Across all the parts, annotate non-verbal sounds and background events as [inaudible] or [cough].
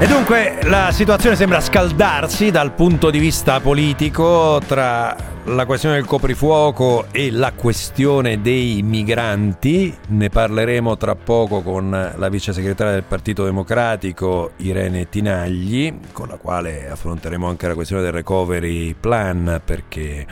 E dunque la situazione sembra scaldarsi dal punto di vista politico tra la questione del coprifuoco e la questione dei migranti. Ne parleremo tra poco con la vice segretaria del Partito Democratico Irene Tinagli, con la quale affronteremo anche la questione del recovery plan perché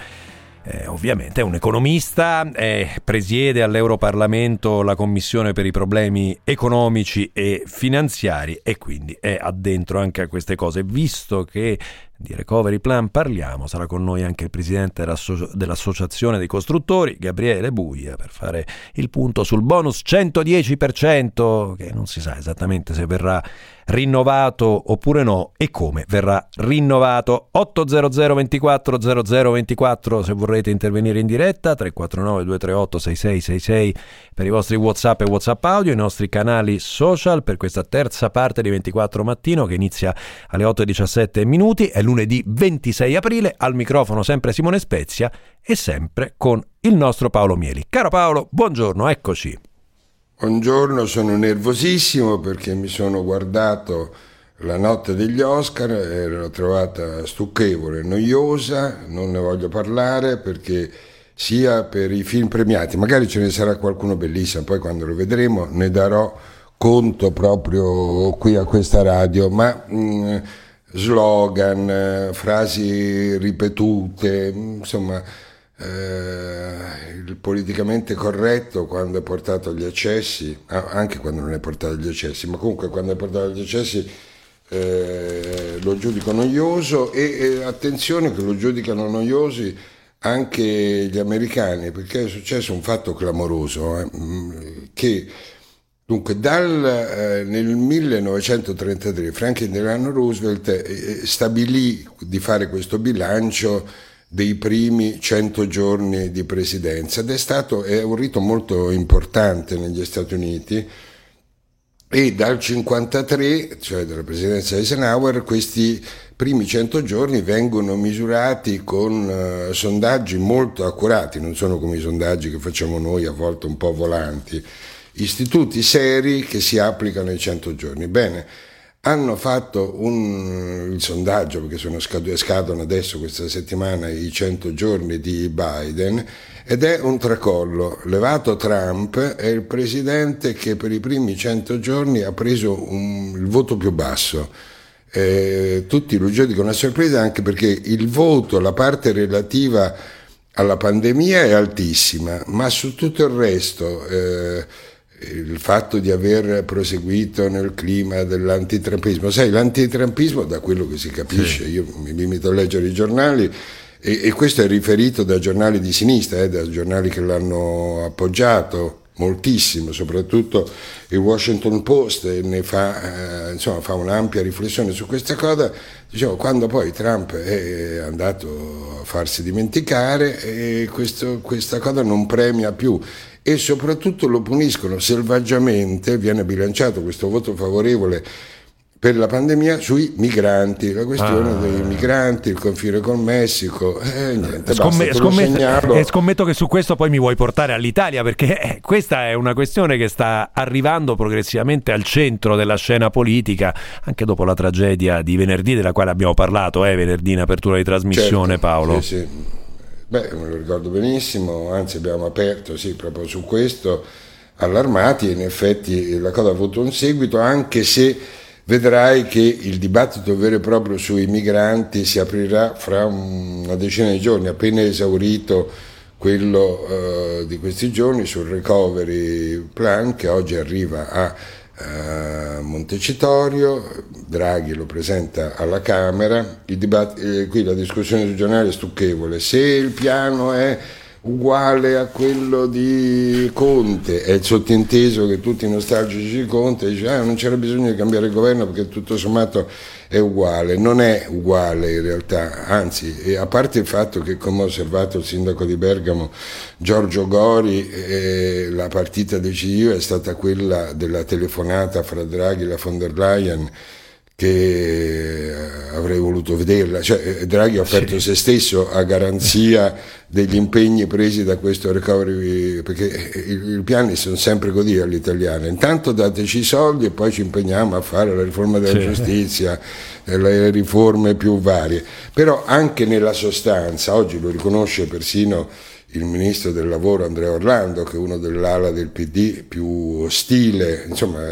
eh, ovviamente è un economista, eh, presiede all'Europarlamento la Commissione per i problemi economici e finanziari e quindi è addentro anche a queste cose, visto che di Recovery Plan parliamo, sarà con noi anche il presidente dell'Associazione dei Costruttori, Gabriele Buia, per fare il punto sul bonus 110%, che non si sa esattamente se verrà rinnovato oppure no e come verrà rinnovato. 800 24 0024 se vorrete intervenire in diretta, 349 238 6666 per i vostri WhatsApp e WhatsApp audio, i nostri canali social per questa terza parte di 24 mattino che inizia alle 8.17 minuti. È lunedì 26 aprile, al microfono sempre Simone Spezia e sempre con il nostro Paolo Mieli. Caro Paolo, buongiorno, eccoci. Buongiorno, sono nervosissimo perché mi sono guardato la notte degli Oscar l'ho trovata stucchevole, noiosa, non ne voglio parlare perché sia per i film premiati, magari ce ne sarà qualcuno bellissimo, poi quando lo vedremo ne darò conto proprio qui a questa radio, ma mh, mm, slogan, frasi ripetute, insomma eh, il politicamente corretto quando è portato agli eccessi, anche quando non è portato agli eccessi, ma comunque quando è portato agli eccessi eh, lo giudico noioso e, e, attenzione che lo giudicano noiosi anche gli americani perché è successo un fatto clamoroso eh, che dunque dal, eh, nel 1933 Franklin Delano Roosevelt eh, stabilì di fare questo bilancio dei primi 100 giorni di presidenza ed è stato è un rito molto importante negli Stati Uniti. E dal 1953, cioè dalla presidenza Eisenhower, questi primi 100 giorni vengono misurati con uh, sondaggi molto accurati, non sono come i sondaggi che facciamo noi a volte un po' volanti, istituti seri che si applicano ai 100 giorni. Bene, hanno fatto un, il sondaggio, perché sono scad- scadono adesso questa settimana i 100 giorni di Biden, ed è un tracollo. Levato Trump è il presidente che per i primi 100 giorni ha preso un, il voto più basso. Eh, tutti lo giudicano a sorpresa anche perché il voto, la parte relativa alla pandemia è altissima, ma su tutto il resto... Eh, il fatto di aver proseguito nel clima dell'antitrampismo. Sai, l'antitrampismo, da quello che si capisce, sì. io mi limito a leggere i giornali, e, e questo è riferito da giornali di sinistra, eh, da giornali che l'hanno appoggiato moltissimo, soprattutto il Washington Post ne fa, eh, insomma, fa un'ampia riflessione su questa cosa, diciamo, quando poi Trump è andato a farsi dimenticare questo, questa cosa non premia più e soprattutto lo puniscono selvaggiamente, viene bilanciato questo voto favorevole per la pandemia sui migranti, la questione ah. dei migranti, il confine col Messico, eh, niente, Scomm- basta, scommetto, eh, scommetto che su questo poi mi vuoi portare all'Italia perché eh, questa è una questione che sta arrivando progressivamente al centro della scena politica, anche dopo la tragedia di venerdì della quale abbiamo parlato, eh, venerdì in apertura di trasmissione certo, Paolo. Sì, sì. Beh, me lo ricordo benissimo, anzi abbiamo aperto sì, proprio su questo, allarmati e in effetti la cosa ha avuto un seguito, anche se vedrai che il dibattito vero e proprio sui migranti si aprirà fra una decina di giorni, appena esaurito quello uh, di questi giorni sul recovery plan che oggi arriva a uh, Montecitorio, Draghi lo presenta alla Camera, dibatt- eh, qui la discussione sul giornale è stucchevole, se il piano è uguale a quello di Conte, è il sottinteso che tutti i nostalgici di Conte dicono ah, non c'era bisogno di cambiare governo perché tutto sommato è uguale, non è uguale in realtà, anzi a parte il fatto che come ha osservato il sindaco di Bergamo Giorgio Gori eh, la partita decisiva è stata quella della telefonata fra Draghi e la von der Leyen che avrei voluto vederla, cioè, Draghi ha offerto sì. se stesso a garanzia degli impegni presi da questo recovery, perché i, i piani sono sempre così all'italiana, intanto dateci i soldi e poi ci impegniamo a fare la riforma della sì. giustizia, le riforme più varie, però anche nella sostanza, oggi lo riconosce persino il ministro del lavoro Andrea Orlando, che è uno dell'ala del PD più ostile, insomma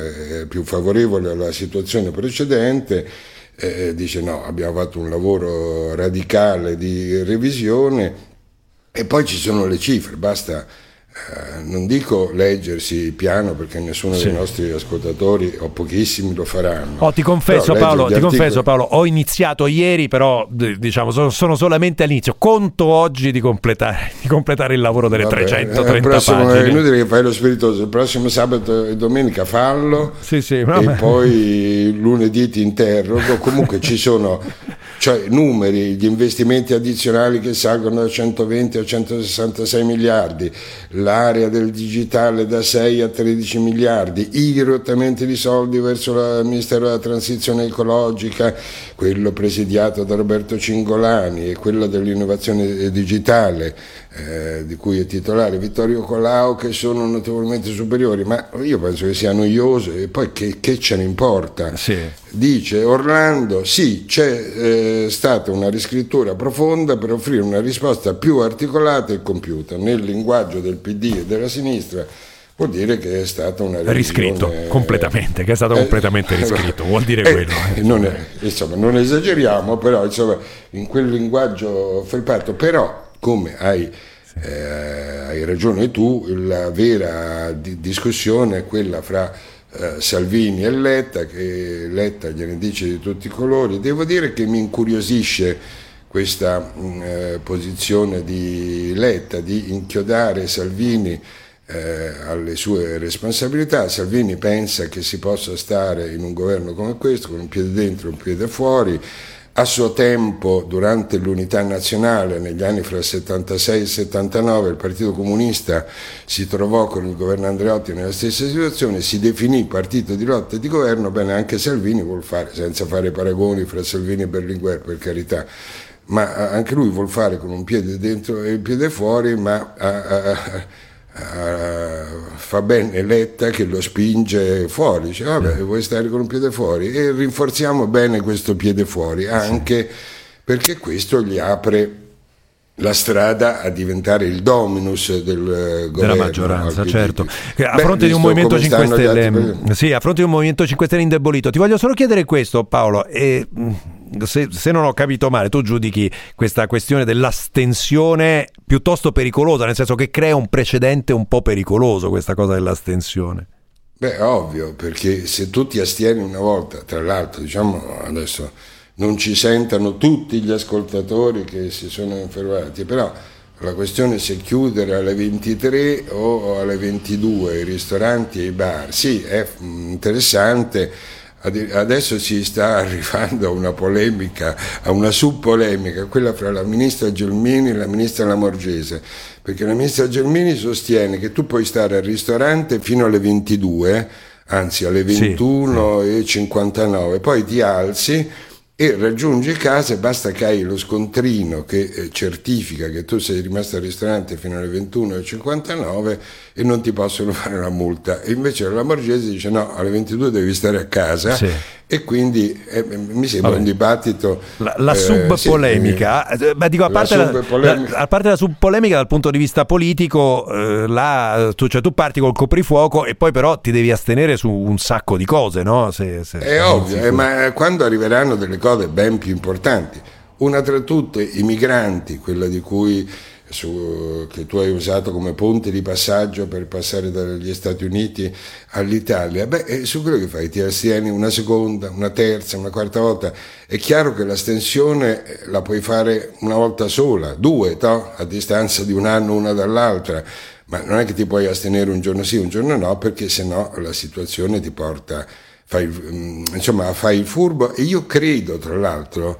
più favorevole alla situazione precedente, eh, dice no, abbiamo fatto un lavoro radicale di revisione. E poi ci sono le cifre, basta eh, non dico leggersi piano perché nessuno sì. dei nostri ascoltatori o pochissimi lo faranno. Oh, ti confesso, Paolo, ti confesso Paolo, ho iniziato ieri, però diciamo sono, sono, solamente all'inizio. Conto oggi di completare, [laughs] di completare il lavoro delle Vabbè, 330 il prossimo, pagine. È inutile che fai lo spiritoso, il prossimo sabato e domenica fallo sì, sì, e poi lunedì ti interrogo. Comunque ci sono [laughs] cioè numeri, gli investimenti addizionali che salgono da 120 a 166 miliardi, l'area del digitale da 6 a 13 miliardi, i dirottamenti di soldi verso il Ministero della Transizione Ecologica, quello presidiato da Roberto Cingolani e quello dell'innovazione digitale eh, di cui è titolare Vittorio Colau che sono notevolmente superiori, ma io penso che sia noioso e poi che, che ce ne importa. Sì. Dice Orlando, sì, c'è eh, stata una riscrittura profonda per offrire una risposta più articolata e compiuta nel linguaggio del PD e della sinistra vuol dire che è stato una revisione... riscritto completamente, che è stato eh, completamente riscritto, vuol dire eh, quello. Eh. Non, è, insomma, non esageriamo, però insomma, in quel linguaggio felpato, però come hai, eh, hai ragione tu, la vera di- discussione è quella fra eh, Salvini e Letta, che Letta gliene dice di tutti i colori. Devo dire che mi incuriosisce questa mh, mm, eh, posizione di Letta di inchiodare Salvini eh, alle sue responsabilità. Salvini pensa che si possa stare in un governo come questo, con un piede dentro e un piede fuori a suo tempo, durante l'unità nazionale, negli anni fra il 76 e il 79, il Partito Comunista si trovò con il governo Andreotti nella stessa situazione, si definì partito di lotta e di governo, bene, anche Salvini vuol fare, senza fare paragoni fra Salvini e Berlinguer, per carità, ma anche lui vuol fare con un piede dentro e un piede fuori, ma... A, a, Uh, fa bene Letta che lo spinge fuori, dice vabbè vuoi stare con un piede fuori? E rinforziamo bene questo piede fuori anche perché questo gli apre la strada a diventare il dominus del eh, governo della maggioranza, certo. A fronte, Beh, di un Movimento 5 Stelle, sì, a fronte di un Movimento 5 Stelle indebolito, ti voglio solo chiedere questo, Paolo. E, se, se, non ho capito male, tu giudichi questa questione dell'astensione piuttosto pericolosa, nel senso che crea un precedente un po' pericoloso questa cosa dell'astensione. Beh, ovvio, perché se tu ti astieni una volta, tra l'altro, diciamo adesso non ci sentano tutti gli ascoltatori che si sono infermati, però la questione è se chiudere alle 23 o alle 22 i ristoranti e i bar. Sì, è interessante. Adesso si sta [laughs] arrivando a una polemica, a una subpolemica, quella fra la ministra Gelmini e la ministra Lamorgese, perché la ministra Gelmini sostiene che tu puoi stare al ristorante fino alle 22, anzi alle 21.59, sì. poi ti alzi e raggiungi casa e basta che hai lo scontrino che eh, certifica che tu sei rimasto al ristorante fino alle 21.59 e non ti possono [laughs] fare la multa. E invece la Morgese dice no, alle 22 devi stare a casa sì. E quindi eh, mi sembra Vabbè. un dibattito... La, la eh, subpolemica, sì, ma dico a parte la, la, a parte la subpolemica dal punto di vista politico, eh, là, tu, cioè, tu, parti col coprifuoco e poi però ti devi astenere su un sacco di cose, no? Se, se, È ovvio, eh, ma quando arriveranno delle cose ben più importanti, una tra tutte i migranti, quella di cui su, che tu hai usato come ponte di passaggio per passare dagli Stati Uniti all'Italia, beh, su quello che fai, ti astieni una seconda, una terza, una quarta volta. È chiaro che l'astensione eh, la puoi fare una volta sola, due, to? a distanza di un anno una dall'altra, ma non è che ti puoi astenere un giorno sì, un giorno no, perché sennò la situazione ti porta, fai, mm, insomma, fai il furbo. E io credo, tra l'altro,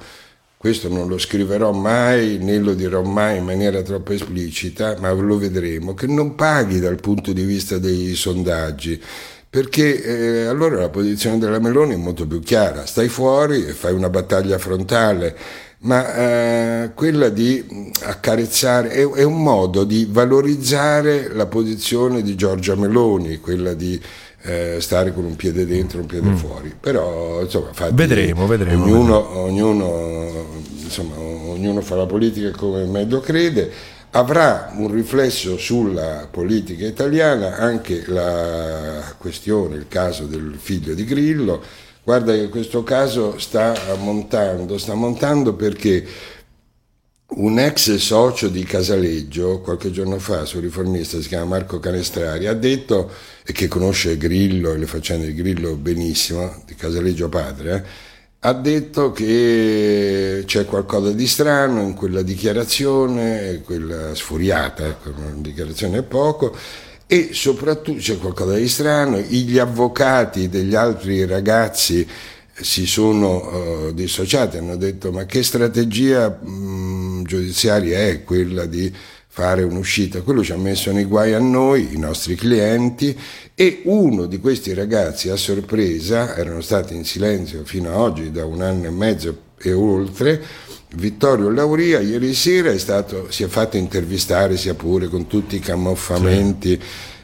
questo non lo scriverò mai né lo dirò mai in maniera troppo esplicita, ma lo vedremo, che non paghi dal punto di vista dei sondaggi, perché eh, allora la posizione della Meloni è molto più chiara, stai fuori e fai una battaglia frontale, ma eh, quella di accarezzare è, è, un modo di valorizzare la posizione di Giorgia Meloni, quella di eh, stare con un piede dentro e un piede mm. fuori. Però insomma, fatti, vedremo, vedremo. Ognuno. Ognuno, insomma, ognuno fa la politica come meglio crede avrà un riflesso sulla politica italiana anche la questione, il caso del figlio di Grillo. Guarda che questo caso sta montando, sta montando perché un ex socio di Casaleggio, qualche giorno fa, sul riformista, si chiama Marco Canestrari, ha detto, e che conosce Grillo e le faccende di Grillo benissimo, di Casaleggio padre, ha detto che c'è qualcosa di strano in quella dichiarazione, quella sfuriata, ecco, una dichiarazione è poco, e soprattutto c'è qualcosa di strano, gli avvocati degli altri ragazzi si sono uh, dissociati, hanno detto ma che strategia mh, giudiziaria è quella di fare un'uscita. Quello ci ha messo nei guai a noi, i nostri clienti, e uno di questi ragazzi a sorpresa, erano stati in silenzio fino ad oggi da un anno e mezzo e oltre, Vittorio Lauria ieri sera è stato, si è fatto intervistare, sia pure con tutti i camuffamenti sì.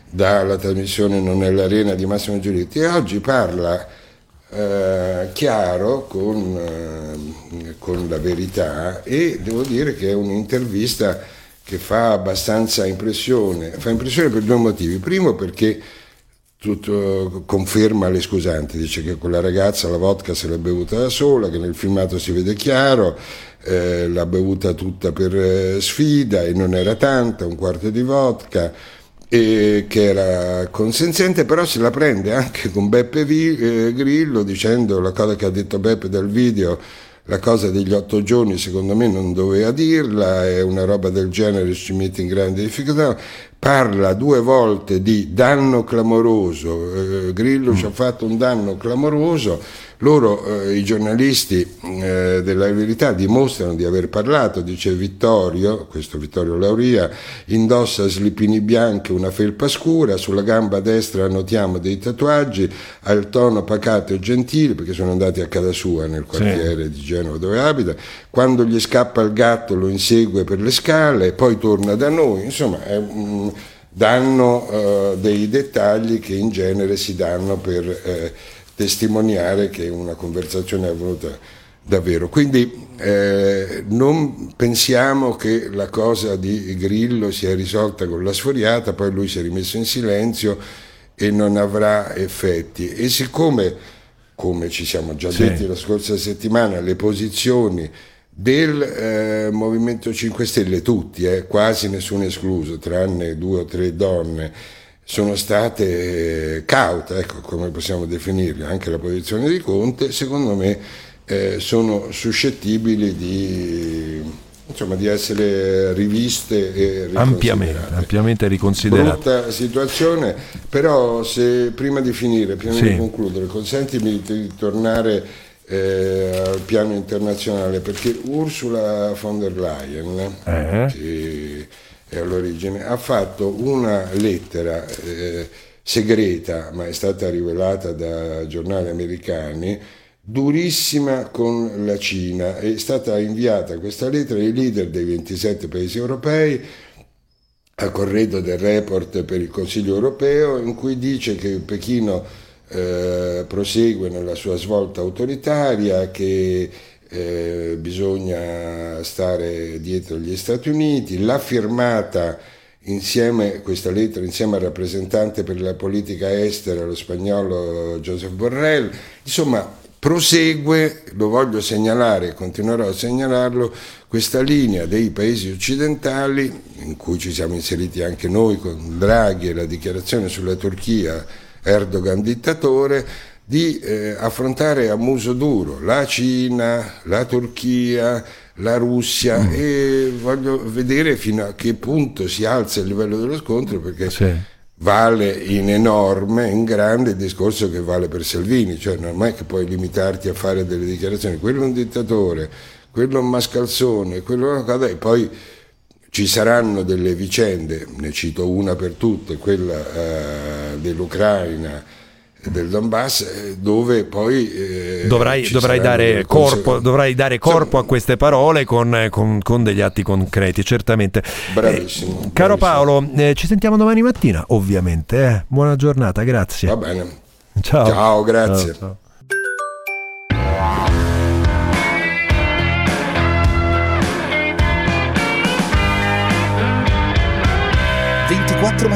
dalla trasmissione Non è l'arena di Massimo Giulitti, e oggi parla eh, chiaro con, eh, con la verità e devo dire che è un'intervista che fa abbastanza impressione. Fa impressione per due motivi. Primo perché tutto conferma le scusanti, dice che quella ragazza la vodka se l'è bevuta da sola, che nel filmato si vede chiaro, eh, l'ha bevuta tutta per eh, sfida e non era tanta, un quarto di vodka, che era consenziente, però se la prende anche con Beppe eh, Grillo dicendo la cosa che ha detto Beppe dal video la cosa degli otto giorni secondo me non doveva dirla, è una roba del genere ci mette in grande difficoltà, parla due volte di danno clamoroso, eh, Grillo mm. ci ha fatto un danno clamoroso, loro, eh, i giornalisti eh, della verità, dimostrano di aver parlato, dice Vittorio, questo Vittorio Lauria, indossa slipini bianchi, una felpa scura, sulla gamba destra notiamo dei tatuaggi, ha il tono pacato e gentile, perché sono andati a casa sua nel quartiere sì. di Genova dove abita, quando gli scappa il gatto lo insegue per le scale, poi torna da noi, insomma è un danno uh, dei dettagli che in genere si danno per eh, testimoniare che una conversazione è avvenuta davvero. Quindi eh, non pensiamo che la cosa di Grillo sia risolta con la sforiata, poi lui si è rimesso in silenzio e non avrà effetti. E siccome, come ci siamo già sì. detti la scorsa settimana, le posizioni del eh, Movimento 5 Stelle, tutti, eh, quasi nessuno escluso, tranne due o tre donne, sono state caute, ecco come possiamo definirle, anche la posizione di Conte, secondo me eh, sono suscettibili di, insomma, di, essere riviste e ampiamente, ampiamente riconsiderate. Brutta situazione, però se prima di finire, prima sì. di concludere, consentimi di tornare eh, al piano internazionale, perché Ursula von der Leyen, eh. che è all'origine, ha fatto una lettera eh, segreta, ma è stata rivelata da giornali americani, durissima con la Cina. È stata inviata questa lettera ai leader dei 27 paesi europei a corredo del report per il Consiglio europeo in cui dice che Pechino eh, prosegue nella sua svolta autoritaria, che eh, bisogna stare dietro gli Stati Uniti, l'ha firmata insieme, questa lettera insieme al rappresentante per la politica estera, lo spagnolo Joseph Borrell, insomma prosegue, lo voglio segnalare, continuerò a segnalarlo, questa linea dei paesi occidentali, in cui ci siamo inseriti anche noi con Draghi e la dichiarazione sulla Turchia, Erdogan dittatore, di eh, affrontare a muso duro la Cina, la Turchia, la Russia mm. e voglio vedere fino a che punto si alza il livello dello scontro perché sì. vale in enorme, in grande il discorso che vale per Salvini, cioè non è che puoi limitarti a fare delle dichiarazioni, quello è un dittatore, quello è un mascalzone, quello è una cosa e poi ci saranno delle vicende, ne cito una per tutte, quella eh, dell'Ucraina del Donbass eh, dove poi eh, dovrai, dovrai, dare corpo, dovrai, dare corpo, a queste parole con, con, con, degli atti concreti certamente. Bravissimo, eh, caro Paolo eh, ci sentiamo domani mattina ovviamente eh. buona giornata grazie. Va bene. Ciao. Ciao grazie. ciao, ciao. 24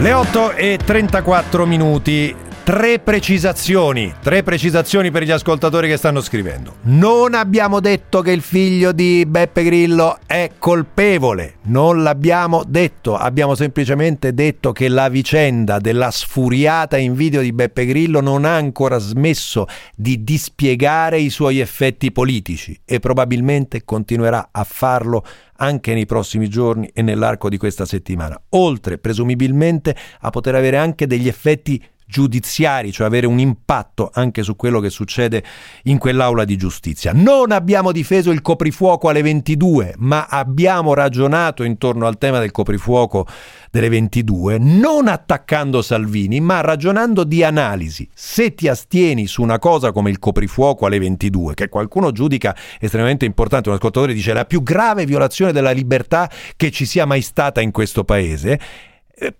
Le 8 e 34 minuti. Tre precisazioni, tre precisazioni per gli ascoltatori che stanno scrivendo. Non abbiamo detto che il figlio di Beppe Grillo è colpevole, non l'abbiamo detto, abbiamo semplicemente detto che la vicenda della sfuriata in video di Beppe Grillo non ha ancora smesso di dispiegare i suoi effetti politici e probabilmente continuerà a farlo anche nei prossimi giorni e nell'arco di questa settimana, oltre presumibilmente a poter avere anche degli effetti giudiziari, cioè avere un impatto anche su quello che succede in quell'aula di giustizia. Non abbiamo difeso il coprifuoco alle 22, ma abbiamo ragionato intorno al tema del coprifuoco delle 22, non attaccando Salvini, ma ragionando di analisi. Se ti astieni su una cosa come il coprifuoco alle 22, che qualcuno giudica estremamente importante, un ascoltatore dice la più grave violazione della libertà che ci sia mai stata in questo paese,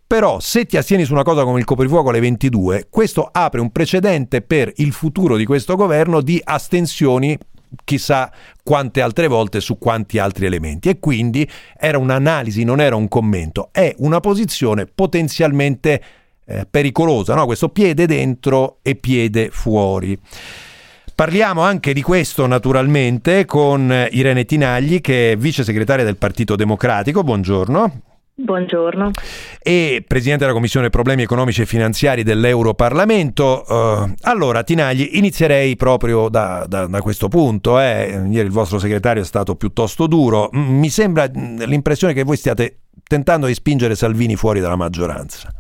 però se ti astieni su una cosa come il coprifuoco alle 22, questo apre un precedente per il futuro di questo governo di astensioni chissà quante altre volte su quanti altri elementi e quindi era un'analisi, non era un commento, è una posizione potenzialmente eh, pericolosa, no? questo piede dentro e piede fuori. Parliamo anche di questo naturalmente con Irene Tinagli che è vice segretaria del Partito Democratico, buongiorno. Buongiorno. E Presidente della Commissione Problemi Economici e Finanziari dell'Europarlamento. Uh, allora, Tinagli, inizierei proprio da, da, da questo punto. Eh. Ieri il vostro segretario è stato piuttosto duro. Mi sembra l'impressione che voi stiate tentando di spingere Salvini fuori dalla maggioranza.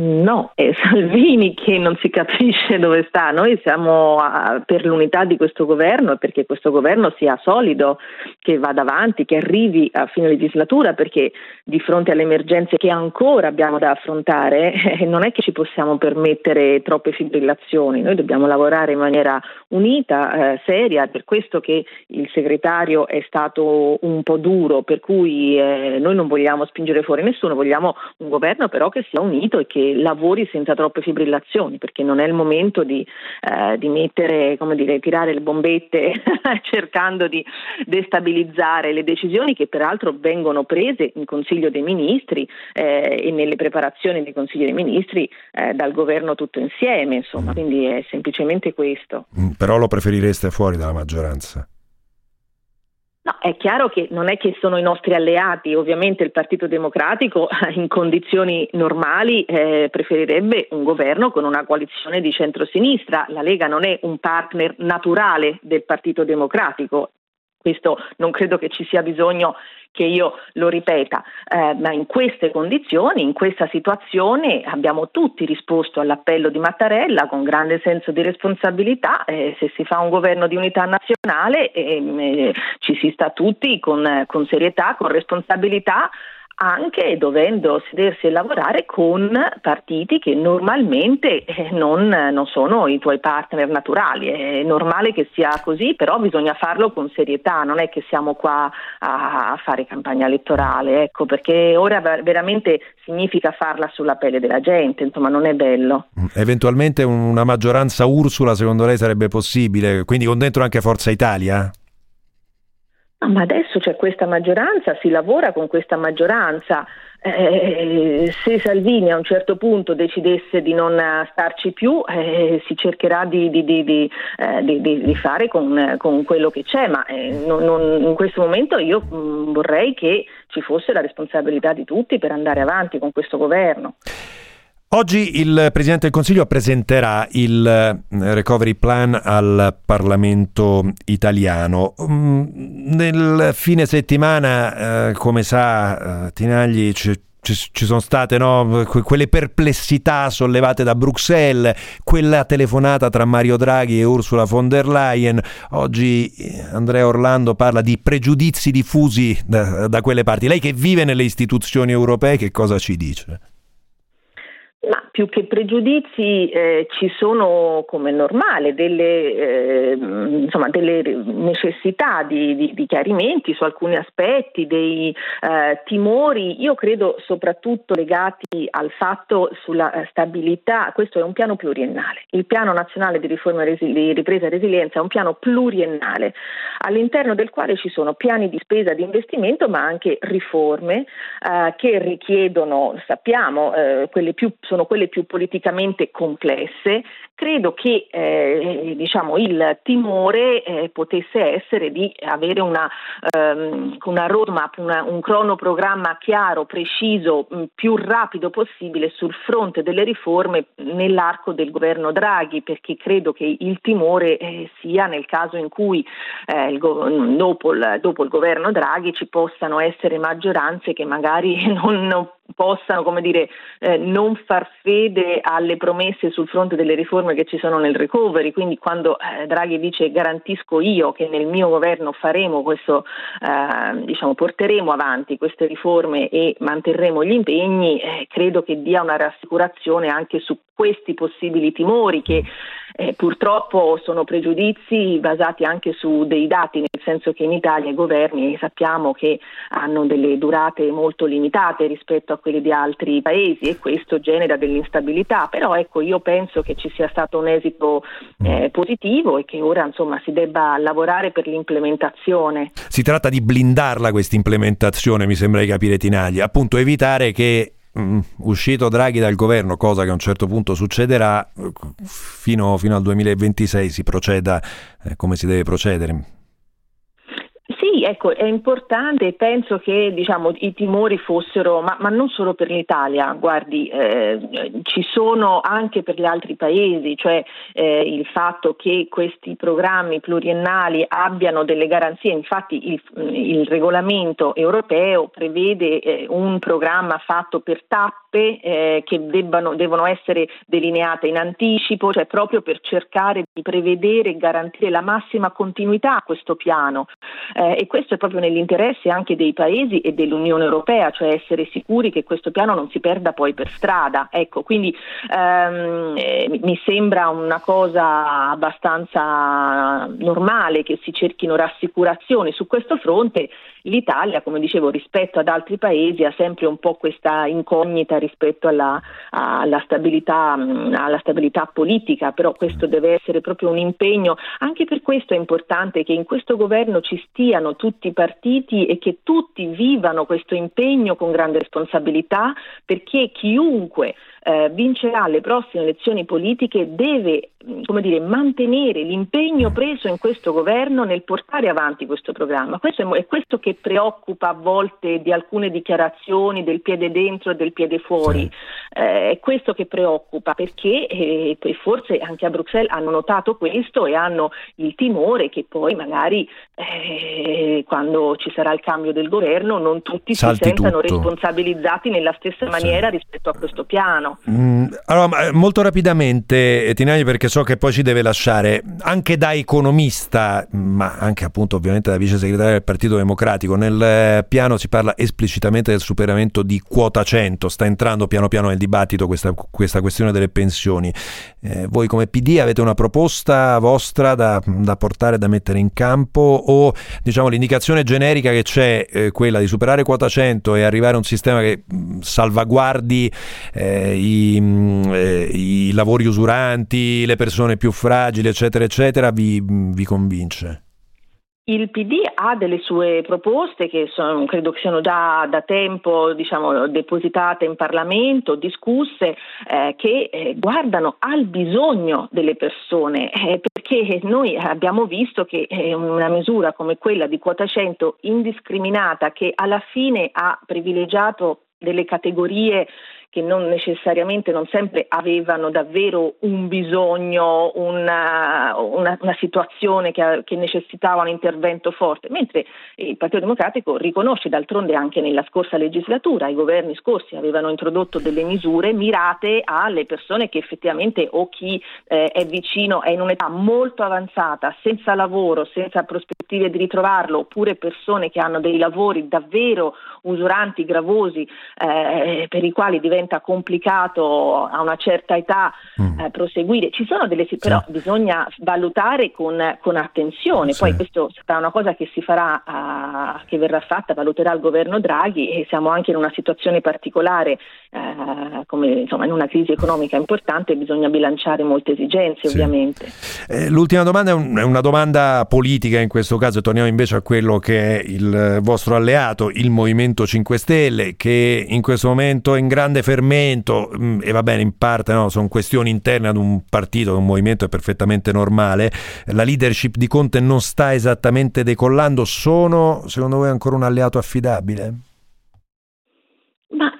No, è Salvini che non si capisce dove sta. Noi siamo a, per l'unità di questo governo e perché questo governo sia solido, che vada avanti, che arrivi a fine legislatura, perché di fronte alle emergenze che ancora abbiamo da affrontare eh, non è che ci possiamo permettere troppe fibrillazioni. Noi dobbiamo lavorare in maniera unita, eh, seria, per questo che il segretario è stato un po' duro, per cui eh, noi non vogliamo spingere fuori nessuno, vogliamo un governo però che sia unito e che lavori senza troppe fibrillazioni, perché non è il momento di, eh, di mettere, come dire, tirare le bombette [laughs] cercando di destabilizzare le decisioni che peraltro vengono prese in Consiglio dei Ministri eh, e nelle preparazioni dei Consigli dei Ministri eh, dal governo tutto insieme, insomma, quindi è semplicemente questo. Mm, però lo preferireste fuori dalla maggioranza? No, è chiaro che non è che sono i nostri alleati, ovviamente il Partito Democratico in condizioni normali eh, preferirebbe un governo con una coalizione di centrosinistra, la Lega non è un partner naturale del Partito Democratico, questo non credo che ci sia bisogno che io lo ripeta, eh, ma in queste condizioni, in questa situazione abbiamo tutti risposto all'appello di Mattarella con grande senso di responsabilità, eh, se si fa un governo di unità nazionale eh, ci si sta tutti con, con serietà, con responsabilità anche dovendo sedersi e lavorare con partiti che normalmente eh, non, non, sono i tuoi partner naturali. È normale che sia così, però bisogna farlo con serietà, non è che siamo qua a, a fare campagna elettorale, ecco, perché ora veramente significa farla sulla pelle della gente, insomma non è bello. Eventualmente una maggioranza Ursula secondo lei sarebbe possibile, quindi con dentro anche Forza Italia? Ah, ma adesso c'è questa maggioranza, si lavora con questa maggioranza. Eh, se Salvini a un certo punto decidesse di non starci più, eh, si cercherà di, di, di, eh, di fare con, con, quello che c'è, ma eh, non, non, in questo momento io mm, vorrei che ci fosse la responsabilità di tutti per andare avanti con questo governo. Oggi il Presidente del Consiglio presenterà il eh, Recovery Plan al Parlamento italiano. Mm, nel fine settimana, eh, come sa eh, Tinagli, ci, sono state no, quelle perplessità sollevate da Bruxelles, quella telefonata tra Mario Draghi e Ursula von der Leyen. Oggi Andrea Orlando parla di pregiudizi diffusi da quelle parti. Lei che vive nelle istituzioni europee, che cosa ci dice? Più che pregiudizi eh, ci sono, come normale, delle, eh, insomma, delle necessità di, di, di, chiarimenti su alcuni aspetti, dei eh, timori, io credo soprattutto legati al fatto sulla stabilità. Questo è un piano pluriennale. Il piano nazionale di riforma di ripresa e resilienza è un piano pluriennale all'interno del quale ci sono piani di spesa di investimento ma anche riforme eh, che richiedono, sappiamo, eh, quelle più, sono quelle più politicamente complesse, credo che eh, diciamo, il timore eh, potesse essere di avere una, um, una roadmap, una, un cronoprogramma chiaro, preciso, mh, più rapido possibile sul fronte delle riforme nell'arco del governo Draghi, perché credo che il timore eh, sia nel caso in cui eh, il go- dopo, il, dopo, il, governo Draghi ci possano essere maggioranze che magari [laughs] non, non possano dire, eh, non far fede alle promesse sul fronte delle riforme che ci sono nel recovery, quindi quando eh, Draghi dice garantisco io che nel mio governo faremo questo, eh, diciamo, porteremo avanti queste riforme e manterremo gli impegni, eh, credo che dia una rassicurazione anche su questi possibili timori che eh, purtroppo sono pregiudizi basati anche su dei dati, nel senso che in Italia i governi sappiamo che hanno delle durate molto limitate rispetto a quelli di altri paesi e questo genera dell'instabilità, però ecco io penso che ci sia stato un esito eh, mm. positivo e che ora insomma si debba lavorare per l'implementazione. Si tratta di blindarla questa implementazione, mi sembra di capire Tinaglia, appunto evitare che Mm, uscito Draghi dal governo, cosa che a un certo punto succederà, fino, fino al 2026 si proceda eh, come si deve procedere. Sì, ecco, è importante penso che diciamo, i timori fossero, ma, ma, non solo per l'Italia, guardi, eh, ci sono anche per gli altri paesi, cioè eh, il fatto che questi programmi pluriennali abbiano delle garanzie, infatti il, il regolamento europeo prevede eh, un programma fatto per tappe eh, che debbano, devono essere delineate in anticipo, cioè proprio per cercare di prevedere e garantire la massima continuità a questo piano. E questo è proprio nell'interesse anche dei paesi e dell'Unione Europea, cioè essere sicuri che questo piano non si perda poi per strada. Ecco, quindi ehm, eh, mi sembra una cosa abbastanza normale che si cerchino rassicurazioni su questo fronte. L'Italia, come dicevo, rispetto ad altri paesi ha sempre un po' questa incognita rispetto alla, alla, stabilità, alla stabilità politica, però questo deve essere proprio un impegno. Anche per questo è importante che in questo governo ci stiano siano tutti partiti e che tutti vivano questo impegno con grande responsabilità perché chiunque eh, vincerà le prossime elezioni politiche deve come dire, mantenere l'impegno preso in questo governo nel portare avanti questo programma. Questo è, è, questo che preoccupa a volte di alcune dichiarazioni del piede dentro e del piede fuori. Sì. Eh, è questo che preoccupa perché eh, forse anche a Bruxelles hanno notato questo e hanno il timore che poi magari eh, quando ci sarà il cambio del governo non tutti Salti si sentano tutto. responsabilizzati nella stessa maniera sì. rispetto a questo piano. Mm, allora, molto rapidamente, Tinagli, perché so che poi ci deve lasciare, anche da economista, ma anche appunto ovviamente da vice segretario del Partito Democratico, nel piano si parla esplicitamente del superamento di quota 100, sta entrando piano piano nel dibattito questa, questa questione delle pensioni. Eh, voi come PD avete una proposta vostra da, da, portare, da mettere in campo? O diciamo l'indicazione generica che c'è, eh, quella di superare quota 100 e arrivare a un sistema che mh, salvaguardi eh, i, mh, eh, i lavori usuranti, le persone più fragili, eccetera, eccetera, vi, vi convince? Il PD ha delle sue proposte che sono, credo che siano già da tempo diciamo, depositate in Parlamento, discusse, eh, che eh, guardano al bisogno delle persone, eh, perché noi abbiamo visto che eh, una misura come quella di quota 100 indiscriminata che alla fine ha privilegiato delle categorie che non necessariamente, non sempre avevano davvero un bisogno, una, una, una situazione che, che, necessitava un intervento forte, mentre il Partito Democratico riconosce d'altronde anche nella scorsa legislatura, i governi scorsi avevano introdotto delle misure mirate alle persone che effettivamente o chi eh, è vicino è in un'età molto avanzata, senza lavoro, senza prospettive di ritrovarlo, oppure persone che hanno dei lavori davvero usuranti, gravosi, eh, per i quali diventa complicato a una certa età mm. eh, proseguire. Ci sono delle però sì. bisogna valutare con, con attenzione. Sì. Poi questo sarà una cosa che si farà, uh, che verrà fatta, valuterà il governo Draghi e siamo anche in una situazione particolare, uh, come insomma in una crisi economica importante, bisogna bilanciare molte esigenze sì. ovviamente. Eh, l'ultima domanda è, un, è una domanda politica in questo caso, torniamo invece a quello che è il vostro alleato, il Movimento 5 Stelle, che in questo momento è in grande fermento mm, e va bene in parte no, sono questioni interne ad un partito, ad un movimento è perfettamente normale. La leadership di Conte non sta esattamente decollando, sono secondo voi ancora un alleato affidabile?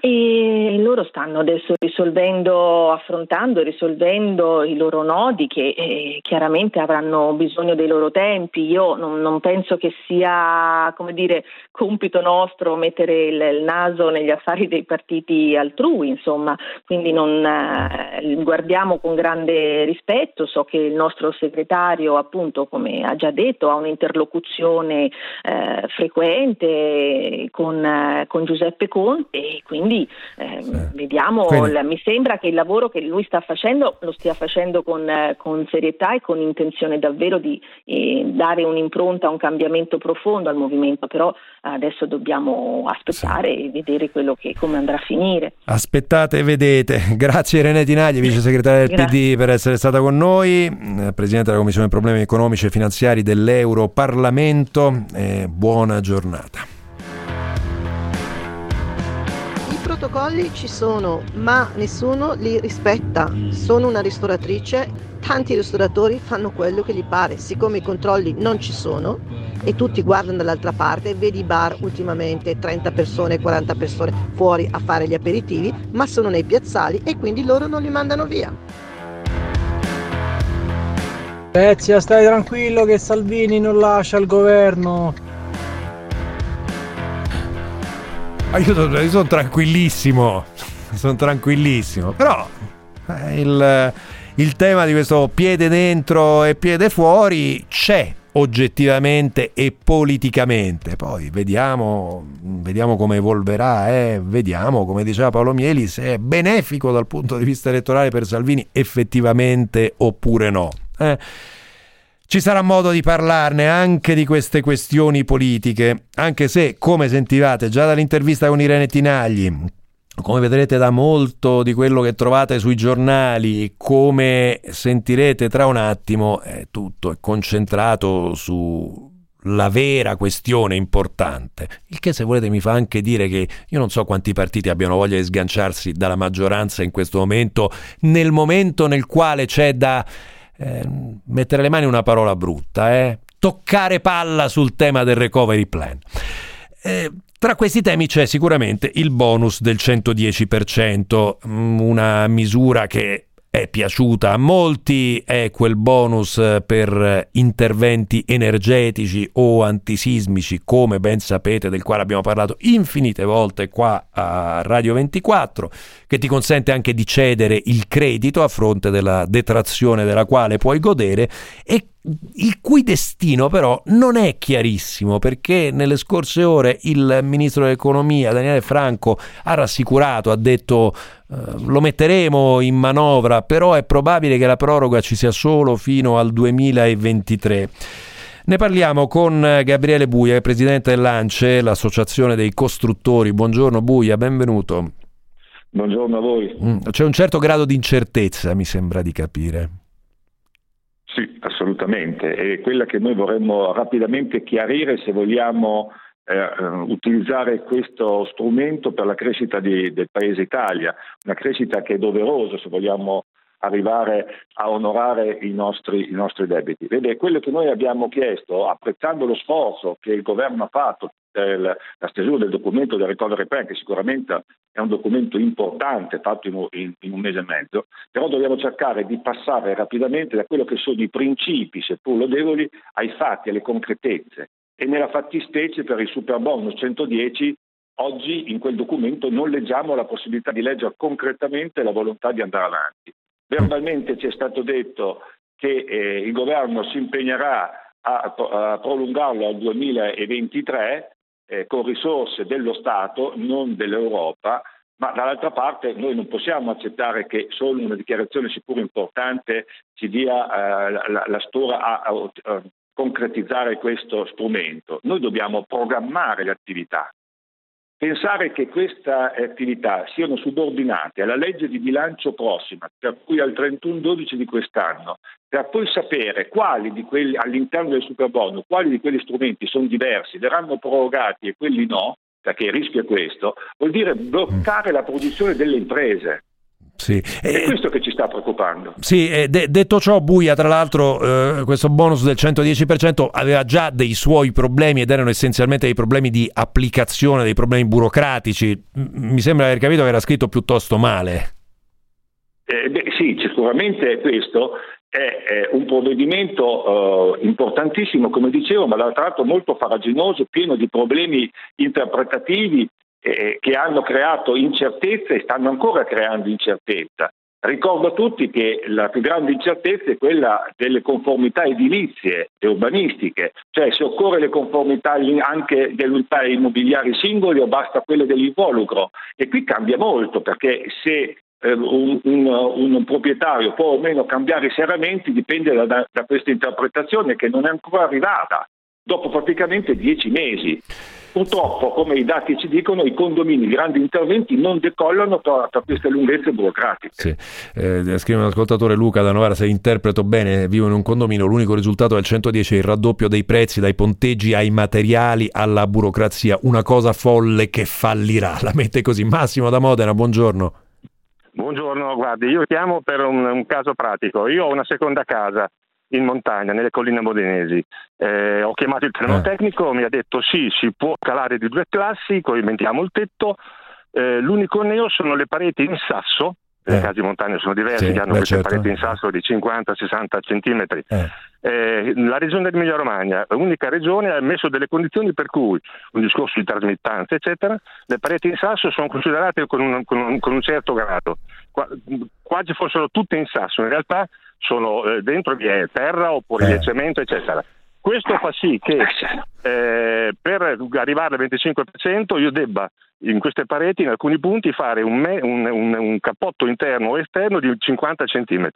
Eh, loro stanno adesso risolvendo, affrontando e risolvendo i loro nodi che eh, chiaramente avranno bisogno dei loro tempi. Io non, non penso che sia dire, compito nostro mettere il, il, naso negli affari dei partiti altrui, insomma, quindi non, eh, guardiamo con grande rispetto. So che il nostro segretario, appunto, come ha già detto, ha un'interlocuzione eh, frequente con, con Giuseppe Conte quindi eh, sì. vediamo, quindi... mi sembra che il lavoro che lui sta facendo lo stia facendo con, eh, con serietà e con intenzione davvero di eh, dare un'impronta, un cambiamento profondo al movimento, però adesso dobbiamo aspettare sì. e vedere che, come andrà a finire. Aspettate e vedete. [laughs] Grazie Irene Tinagli, vice segretaria del PD per essere stata con noi, eh, presidente della Commissione Problemi Economici e Finanziari dell'Euro Parlamento. buona giornata. Protocolli ci sono, ma nessuno li rispetta. Sono una ristoratrice, tanti ristoratori fanno quello che gli pare, siccome i controlli non ci sono e tutti guardano dall'altra parte, vedi i bar ultimamente 30 persone, 40 persone fuori a fare gli aperitivi, ma sono nei piazzali e quindi loro non li mandano via. Spezia, stai tranquillo che Salvini non lascia il governo. Io, sono, io sono tranquillissimo, sono tranquillissimo, però eh, il, il tema di questo piede dentro e piede fuori c'è oggettivamente e politicamente. Poi vediamo, vediamo come evolverà, eh? vediamo, come diceva Paolo Mieli, se è benefico dal punto di vista elettorale per Salvini effettivamente oppure no. Eh? Ci sarà modo di parlarne anche di queste questioni politiche, anche se, come sentivate già dall'intervista con Irene Tinagli, come vedrete da molto di quello che trovate sui giornali, come sentirete tra un attimo, è tutto è concentrato sulla vera questione importante. Il che se volete mi fa anche dire che io non so quanti partiti abbiano voglia di sganciarsi dalla maggioranza in questo momento, nel momento nel quale c'è da eh, mettere le mani è una parola brutta, eh? toccare palla sul tema del recovery plan. Eh, tra questi temi c'è sicuramente il bonus del 110%, mm, una misura che è piaciuta a molti, è quel bonus per interventi energetici o antisismici, come ben sapete, del quale abbiamo parlato infinite volte qua a Radio 24, che ti consente anche di cedere il credito a fronte della detrazione della quale puoi godere e il cui destino però non è chiarissimo perché nelle scorse ore il ministro dell'economia Daniele Franco ha rassicurato, ha detto eh, lo metteremo in manovra, però è probabile che la proroga ci sia solo fino al 2023. Ne parliamo con Gabriele Buia, presidente dell'ANCE, l'associazione dei costruttori. Buongiorno Buia, benvenuto. Buongiorno a voi. Mm, c'è un certo grado di incertezza, mi sembra di capire. Sì, assolutamente. È quella che noi vorremmo rapidamente chiarire se vogliamo eh, utilizzare questo strumento per la crescita di, del Paese Italia, una crescita che è doverosa se vogliamo arrivare a onorare i nostri, i nostri debiti. Vede, quello che noi abbiamo chiesto, apprezzando lo sforzo che il governo ha fatto la stesura del documento del recovery plan, che sicuramente è un documento importante fatto in, in, in, un mese e mezzo, però dobbiamo cercare di passare rapidamente da quello che sono i principi, seppur lodevoli, ai fatti, alle concretezze. E nella fattispecie per il super bonus 110 oggi in quel documento non leggiamo la possibilità di leggere concretamente la volontà di andare avanti. Verbalmente ci è stato detto che eh, il governo si impegnerà a, a prolungarlo al 2023 eh, con risorse dello Stato, non dell'Europa, ma dall'altra parte noi non possiamo accettare che solo una dichiarazione seppur importante ci dia eh, la, la stora a, a, a concretizzare questo strumento. Noi dobbiamo programmare le attività. Pensare che queste attività siano subordinate alla legge di bilancio prossima, per cui al 31-12 di quest'anno, per poi sapere quali di quelli all'interno del superbonus, quali di quegli strumenti sono diversi, verranno prorogati e quelli no, perché il rischio è questo, vuol dire bloccare la produzione delle imprese. Sì. È eh, questo che ci sta preoccupando. Sì, eh, de- detto ciò, Buia, tra l'altro, eh, questo bonus del 110% aveva già dei suoi problemi ed erano essenzialmente dei problemi di applicazione, dei problemi burocratici. M- mi sembra aver capito che era scritto piuttosto male. Eh, beh, sì, sicuramente questo è, è un provvedimento eh, importantissimo, come dicevo, ma d'altro lato molto faraginoso, pieno di problemi interpretativi eh, che hanno creato incertezza e stanno ancora creando incertezza. Ricordo a tutti che la più grande incertezza è quella delle conformità edilizie e urbanistiche, cioè se occorre le conformità anche degli immobiliari singoli o basta quelle dell'involucro. E qui cambia molto perché se eh, un, un, un, proprietario può o meno cambiare i serramenti dipende da, da questa interpretazione che non è ancora arrivata, dopo praticamente dieci mesi. Purtroppo, come i dati ci dicono, i condomini, i grandi interventi non decollano per, per queste lunghezze burocratiche. Sì. Eh, scrive un ascoltatore Luca da Novara, se interpreto bene, vivo in un condominio, l'unico risultato del 110 è il raddoppio dei prezzi, dai ponteggi ai materiali alla burocrazia, una cosa folle che fallirà. La mette così. Massimo da Modena, buongiorno. Buongiorno, guardi, io chiamo per un, un caso pratico. Io ho una seconda casa in montagna, nelle colline modenesi. Eh, ho chiamato il eh. tecnico, mi ha detto sì, si può calare di due classi, coibentiamo il tetto. Eh, l'unico neo sono le pareti in sasso, le eh. case in montagna sono diverse, sì, hanno beh, queste certo. pareti in sasso di 50-60 centimetri. Eh. Eh, la regione Emilia Romagna, l'unica regione, ha messo delle condizioni per cui, un discorso di trasmittanza, eccetera, le pareti in sasso sono considerate con un, con un, con un certo grado, quasi fossero tutte in sasso, in realtà sono eh, dentro vi è terra oppure eh. cemento, eccetera. Questo fa sì che eh, per arrivare al 25% io debba in queste pareti in alcuni punti fare un, me, un, un, un cappotto interno o esterno di 50 cm.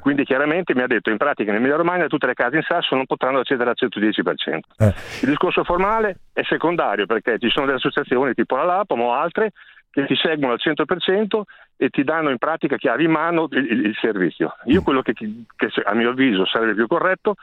Quindi chiaramente mi ha detto in pratica in Emilia Romagna tutte le case in sasso non potranno accedere al 110%. Eh. Il discorso formale è secondario perché ci sono delle associazioni tipo la LAPOM o altre che ti seguono al 100% e ti danno in pratica chiave in mano il, il, il servizio. Io quello che, che, a mio avviso sarebbe più corretto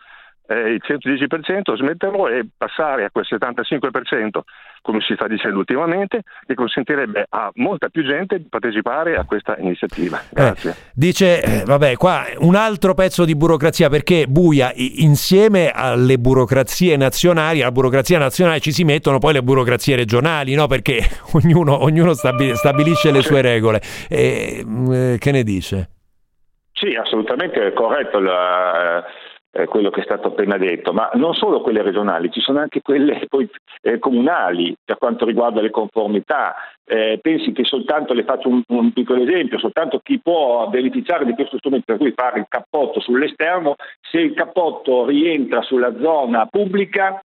eh, il 110% smetterlo e passare a quel 75% come si sta dicendo ultimamente che consentirebbe a molta più gente di partecipare a questa iniziativa. Eh, Grazie. Eh, dice, eh, vabbè, qua un altro pezzo di burocrazia perché Buia insieme alle burocrazie nazionali, alla burocrazia nazionale ci si mettono poi le burocrazie regionali, no? Perché [laughs] ognuno, ognuno stabilisce le sue regole. Mm, eh, che ne dice? Sì, assolutamente corretto. La eh, quello che è stato appena detto, ma non solo quelle regionali, ci sono anche quelle [laughs] poi, eh, comunali per quanto riguarda le conformità. Eh, pensi che soltanto, le faccio un, un, piccolo esempio, soltanto chi può beneficiare di questo strumento per cui fare il cappotto sull'esterno, se il cappotto rientra sulla zona pubblica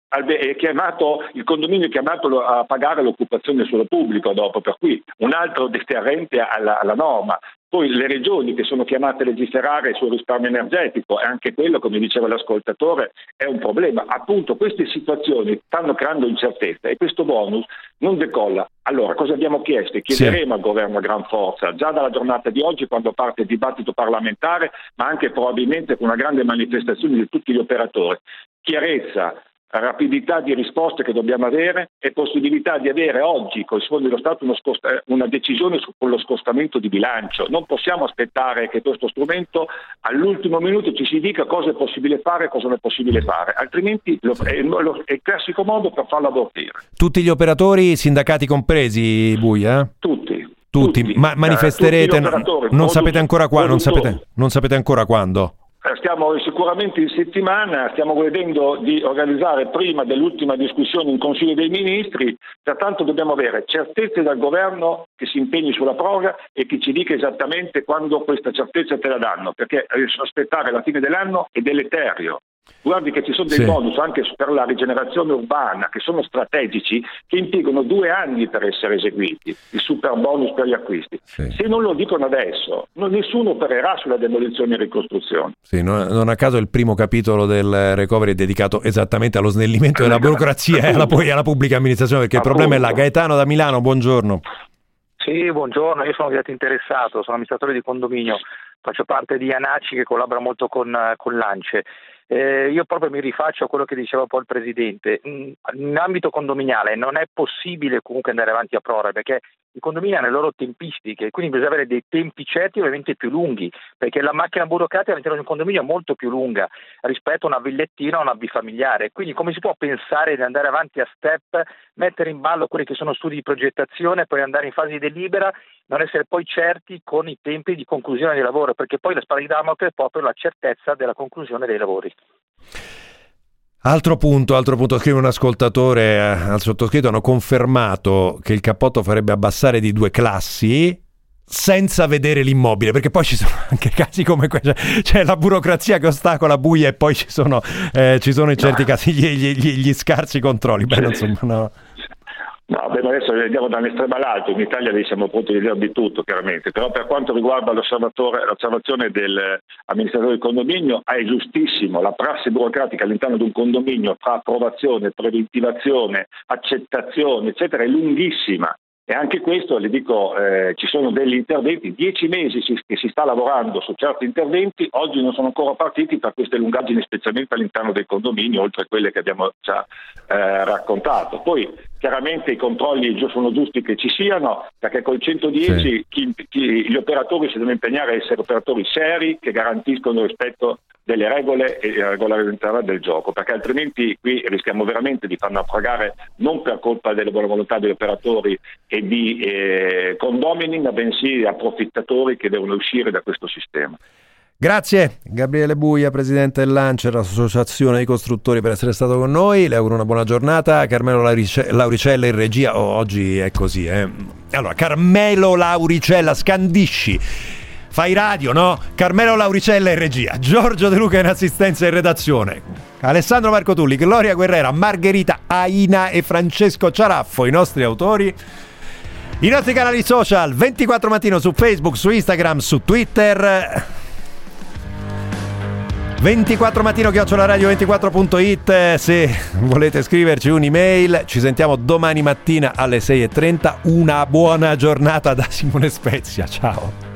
Chiamato, il condominio è chiamato a pagare l'occupazione del suolo pubblico dopo, per cui un altro deterrente alla, alla, norma. Poi le regioni che sono chiamate a legiferare sul risparmio energetico, e anche quello, come diceva l'ascoltatore, è un problema. Appunto queste situazioni stanno creando incertezza e questo bonus non decolla. Allora, cosa abbiamo chiesto? Chiederemo sì. al governo a gran forza, già dalla giornata di oggi, quando parte il dibattito parlamentare, ma anche probabilmente con una grande manifestazione di tutti gli operatori. Chiarezza, rapidità di risposte che dobbiamo avere e possibilità di avere oggi con i fondi dello Stato sposta- una decisione sullo scostamento di bilancio. Non possiamo aspettare che questo strumento all'ultimo minuto ci si dica cosa è possibile fare e cosa non è possibile fare, altrimenti lo, è, lo, è, il classico modo per farlo abortire. Tutti gli operatori, sindacati compresi, Buia? Tutti. Tutti, tutti. Ma manifesterete, eh, tutti non, sapete ancora qua, non sapete, non sapete ancora quando? Eh, stiamo sicuramente in settimana, stiamo vedendo di organizzare prima dell'ultima discussione in Consiglio dei Ministri, pertanto dobbiamo avere certezze dal governo che si impegni sulla proroga e che ci dica esattamente quando questa certezza te la danno, perché aspettare la fine dell'anno è deleterio. Guardi che ci sono dei sì. bonus anche per la rigenerazione urbana che sono strategici che impiegano due anni per essere eseguiti, il super bonus per gli acquisti. Sì. Se non lo dicono adesso, non, nessuno opererà sulla demolizione e ricostruzione. Sì, non, non, a caso il primo capitolo del recovery è dedicato esattamente allo snellimento della burocrazia e alla, poi alla pubblica amministrazione, perché Appunto. il problema è là. Gaetano da Milano, buongiorno. Sì, buongiorno, io sono diretto interessato, sono amministratore di condominio, faccio parte di Anaci che collabora molto con, con l'ANCE. Eh, io proprio mi rifaccio a quello che diceva poi il Presidente. In, ambito condominiale non è possibile comunque andare avanti a proroga perché i condomini hanno le loro tempistiche, quindi bisogna avere dei tempi certi ovviamente più lunghi, perché la macchina burocratica all'interno di un condominio è molto più lunga rispetto a una villettina o una bifamiliare. Quindi come si può pensare di andare avanti a step, mettere in ballo quelli che sono studi di progettazione, poi andare in fase di delibera, non essere poi certi con i tempi di conclusione dei lavori, perché poi la spada di Damocle è proprio la certezza della conclusione dei lavori. Altro punto, altro punto, scrive un ascoltatore eh, al sottoscritto, hanno confermato che il cappotto farebbe abbassare di due classi senza vedere l'immobile, perché poi ci sono [laughs] anche casi come questo, cioè, c'è la burocrazia che ostacola buia e poi ci sono, eh, ci sono in certi casi gli, gli, gli, scarsi controlli. Beh, insomma, no. No, beh, adesso vediamo dall'estremo all'alto, in Italia siamo pronti a dire di tutto chiaramente, però per quanto riguarda l'osservazione dell'amministratore del condominio è giustissimo, la prassi burocratica all'interno di un condominio fra approvazione, preventivazione, accettazione eccetera è lunghissima. E anche questo, le dico, eh, ci sono degli interventi, dieci mesi si, che si sta lavorando su certi interventi, oggi non sono ancora partiti per queste lungaggini, specialmente all'interno del condominio, oltre a quelle che abbiamo già eh, raccontato. Poi chiaramente i controlli sono giusti che ci siano, perché col 110 sì. chi, chi, gli operatori si devono impegnare a essere operatori seri che garantiscono il rispetto delle regole e la regolarità del gioco, perché altrimenti qui rischiamo veramente di far naufragare non per colpa delle buone volontà degli operatori e di eh, condomini, ma bensì di approfittatori che devono uscire da questo sistema. Grazie Gabriele Buia, presidente dell'Ancer, associazione dei costruttori, per essere stato con noi. Le auguro una buona giornata. Carmelo Lauricella in regia. Oh, oggi è così, eh. Allora, Carmelo Lauricella, scandisci. Fai radio, no? Carmelo Lauricella in regia, Giorgio De Luca in assistenza e redazione, Alessandro Marco Tulli, Gloria Guerrera, Margherita Aina e Francesco Ciaraffo, i nostri autori. I nostri canali social 24 mattino su Facebook, su Instagram, su Twitter. 24 mattino radio 24.it se [laughs] volete scriverci un'email ci sentiamo domani mattina alle 6.30 una buona giornata da Simone Spezia ciao